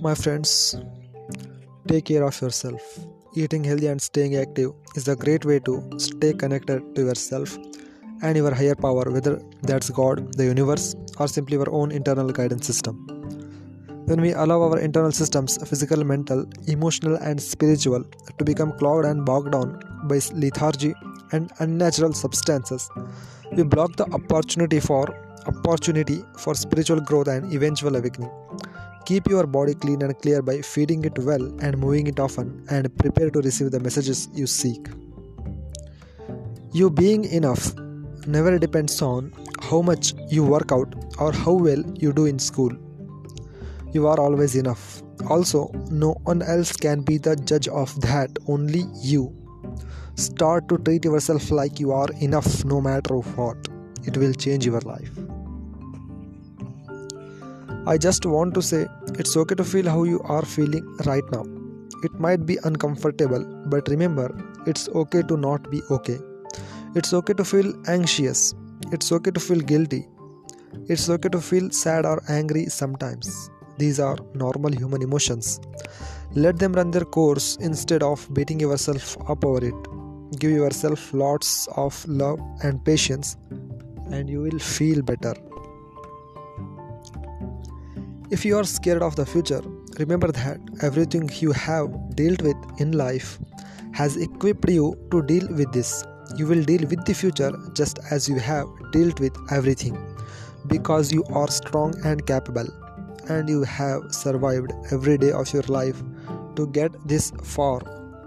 My friends, take care of yourself. Eating healthy and staying active is a great way to stay connected to yourself and your higher power, whether that's God, the universe, or simply your own internal guidance system. When we allow our internal systems, physical, mental, emotional, and spiritual, to become clogged and bogged down by lethargy and unnatural substances, we block the opportunity for opportunity for spiritual growth and eventual awakening. Keep your body clean and clear by feeding it well and moving it often, and prepare to receive the messages you seek. You being enough never depends on how much you work out or how well you do in school. You are always enough. Also, no one else can be the judge of that, only you. Start to treat yourself like you are enough no matter what. It will change your life. I just want to say it's okay to feel how you are feeling right now. It might be uncomfortable, but remember, it's okay to not be okay. It's okay to feel anxious. It's okay to feel guilty. It's okay to feel sad or angry sometimes. These are normal human emotions. Let them run their course instead of beating yourself up over it. Give yourself lots of love and patience, and you will feel better. If you are scared of the future, remember that everything you have dealt with in life has equipped you to deal with this. You will deal with the future just as you have dealt with everything because you are strong and capable and you have survived every day of your life to get this far.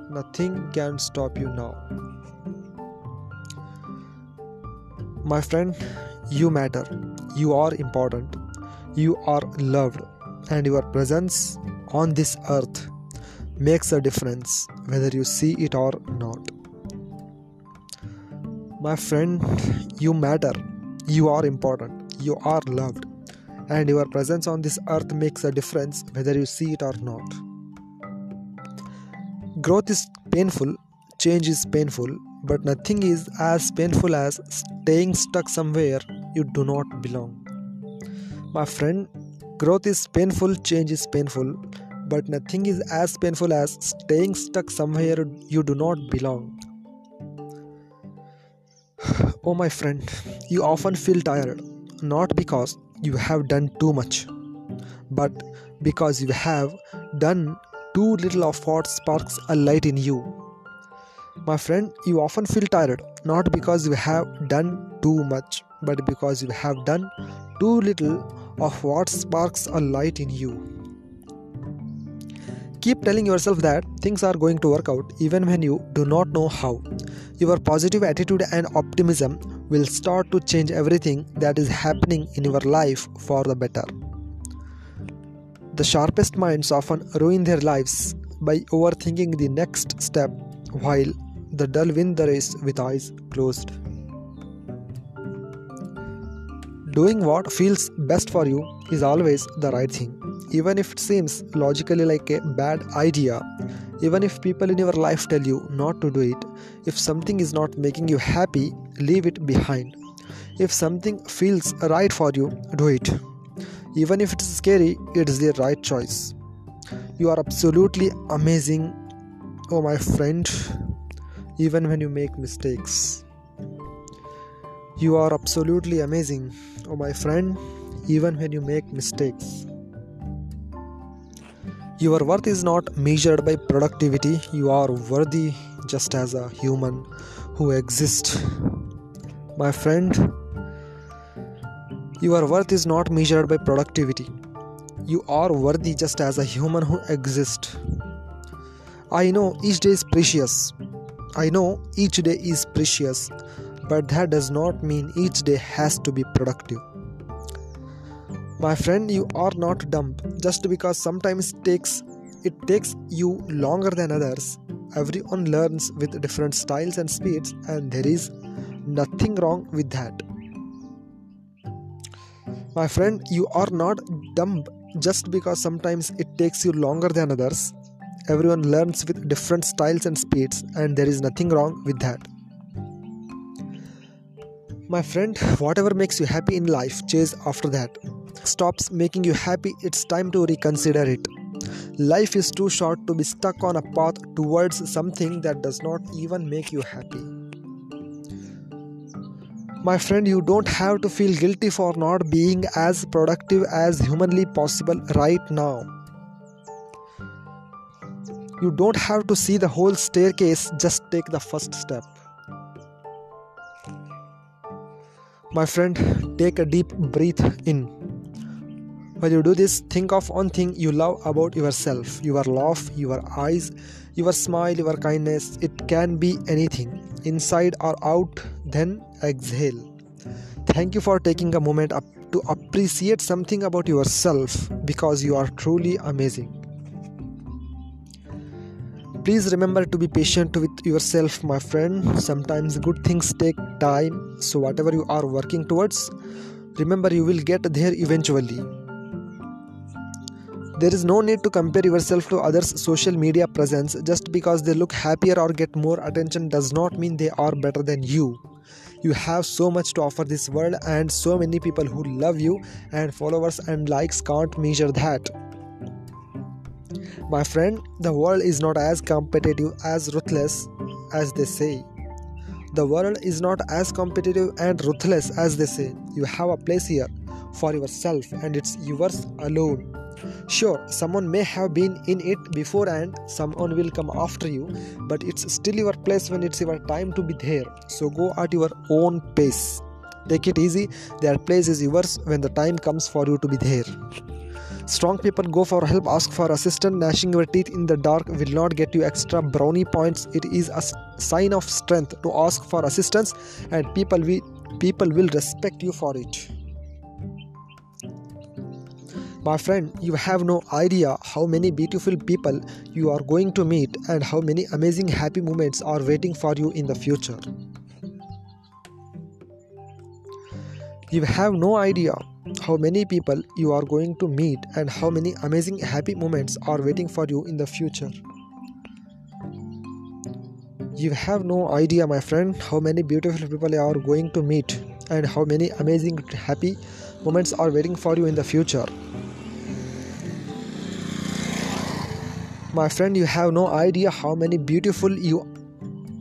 Nothing can stop you now. My friend, you matter. You are important you are loved and your presence on this earth makes a difference whether you see it or not. My friend, you matter, you are important, you are loved, and your presence on this earth makes a difference whether you see it or not. Growth is painful, change is painful, but nothing is as painful as staying stuck somewhere you do not belong. My friend, growth is painful, change is painful, but nothing is as painful as staying stuck somewhere you do not belong. Oh, my friend, you often feel tired, not because you have done too much, but because you have done too little of what sparks a light in you. My friend, you often feel tired, not because you have done too much, but because you have done too little of what sparks a light in you. Keep telling yourself that things are going to work out even when you do not know how. Your positive attitude and optimism will start to change everything that is happening in your life for the better. The sharpest minds often ruin their lives by overthinking the next step while the dull win the race with eyes closed. Doing what feels best for you is always the right thing, even if it seems logically like a bad idea. Even if people in your life tell you not to do it, if something is not making you happy, leave it behind. If something feels right for you, do it. Even if it's scary, it's the right choice. You are absolutely amazing, oh my friend, even when you make mistakes. You are absolutely amazing, oh my friend, even when you make mistakes. Your worth is not measured by productivity, you are worthy just as a human who exists. My friend, your worth is not measured by productivity. You are worthy just as a human who exists. I know each day is precious. I know each day is precious but that does not mean each day has to be productive. My friend, you are not dumb just because sometimes it takes it takes you longer than others. Everyone learns with different styles and speeds, and there is nothing wrong with that. My friend, you are not dumb just because sometimes it takes you longer than others. Everyone learns with different styles and speeds, and there is nothing wrong with that. My friend, whatever makes you happy in life, chase after that. Stops making you happy, it's time to reconsider it. Life is too short to be stuck on a path towards something that does not even make you happy. My friend, you don't have to feel guilty for not being as productive as humanly possible right now. You don't have to see the whole staircase, just take the first step. My friend, take a deep breath in. While you do this, think of one thing you love about yourself your laugh, your eyes, your smile, your kindness. It can be anything, inside or out. Then exhale. Thank you for taking a moment up to appreciate something about yourself because you are truly amazing. Please remember to be patient with yourself, my friend. Sometimes good things take time, so whatever you are working towards, remember you will get there eventually. There is no need to compare yourself to others' social media presence. Just because they look happier or get more attention does not mean they are better than you. You have so much to offer this world, and so many people who love you, and followers and likes can't measure that. My friend, the world is not as competitive as ruthless as they say. The world is not as competitive and ruthless as they say. You have a place here for yourself and it's yours alone. Sure, someone may have been in it before and someone will come after you, but it's still your place when it's your time to be there. So go at your own pace. Take it easy, their place is yours when the time comes for you to be there. Strong people go for help, ask for assistance. Gnashing your teeth in the dark will not get you extra brownie points. It is a sign of strength to ask for assistance, and people people will respect you for it. My friend, you have no idea how many beautiful people you are going to meet and how many amazing happy moments are waiting for you in the future. You have no idea how many people you are going to meet and how many amazing happy moments are waiting for you in the future. You have no idea, my friend, how many beautiful people you are going to meet and how many amazing happy moments are waiting for you in the future. My friend, you have no idea how many beautiful you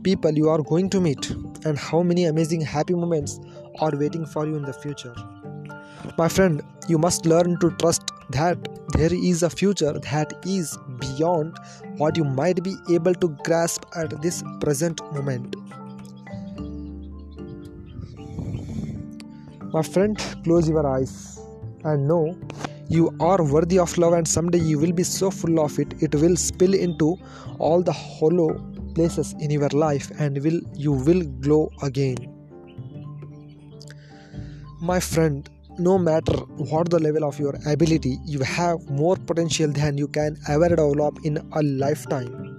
people you are going to meet and how many amazing happy moments are waiting for you in the future. My friend, you must learn to trust that there is a future that is beyond what you might be able to grasp at this present moment. My friend, close your eyes and know you are worthy of love, and someday you will be so full of it, it will spill into all the hollow places in your life and will you will glow again my friend no matter what the level of your ability, you have more potential than you can ever develop in a lifetime.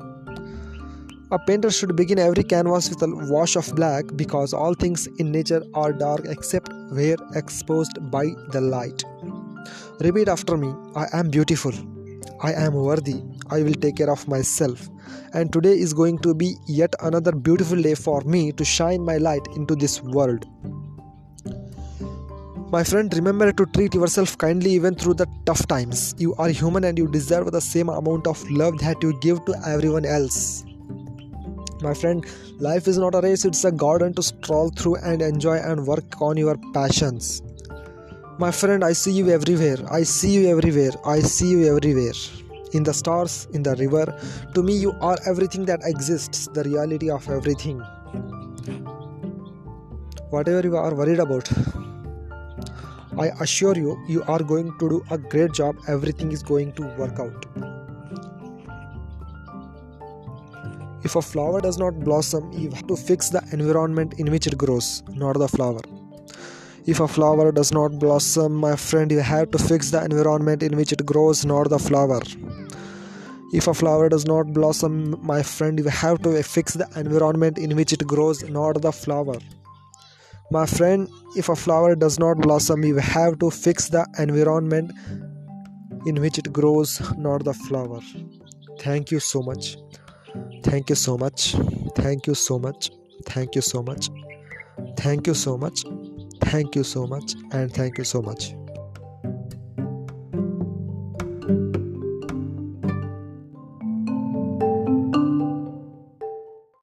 A painter should begin every canvas with a wash of black because all things in nature are dark except where exposed by the light. Repeat after me I am beautiful. I am worthy. I will take care of myself. And today is going to be yet another beautiful day for me to shine my light into this world. My friend, remember to treat yourself kindly even through the tough times. You are human and you deserve the same amount of love that you give to everyone else. My friend, life is not a race, it's a garden to stroll through and enjoy and work on your passions. My friend, I see you everywhere. I see you everywhere. I see you everywhere. In the stars, in the river. To me, you are everything that exists, the reality of everything. Whatever you are worried about, I assure you, you are going to do a great job. Everything is going to work out. If a flower does not blossom, you have to fix the environment in which it grows, not the flower. If a flower does not blossom, my friend, you have to fix the environment in which it grows, not the flower. If a flower does not blossom, my friend, you have to fix the environment in which it grows, not the flower. My friend, if a flower does not blossom, you have to fix the environment in which it grows, not the flower. Thank you so much. Thank you so much. Thank you so much. Thank you so much. Thank you so much. Thank you so much. And thank you so much.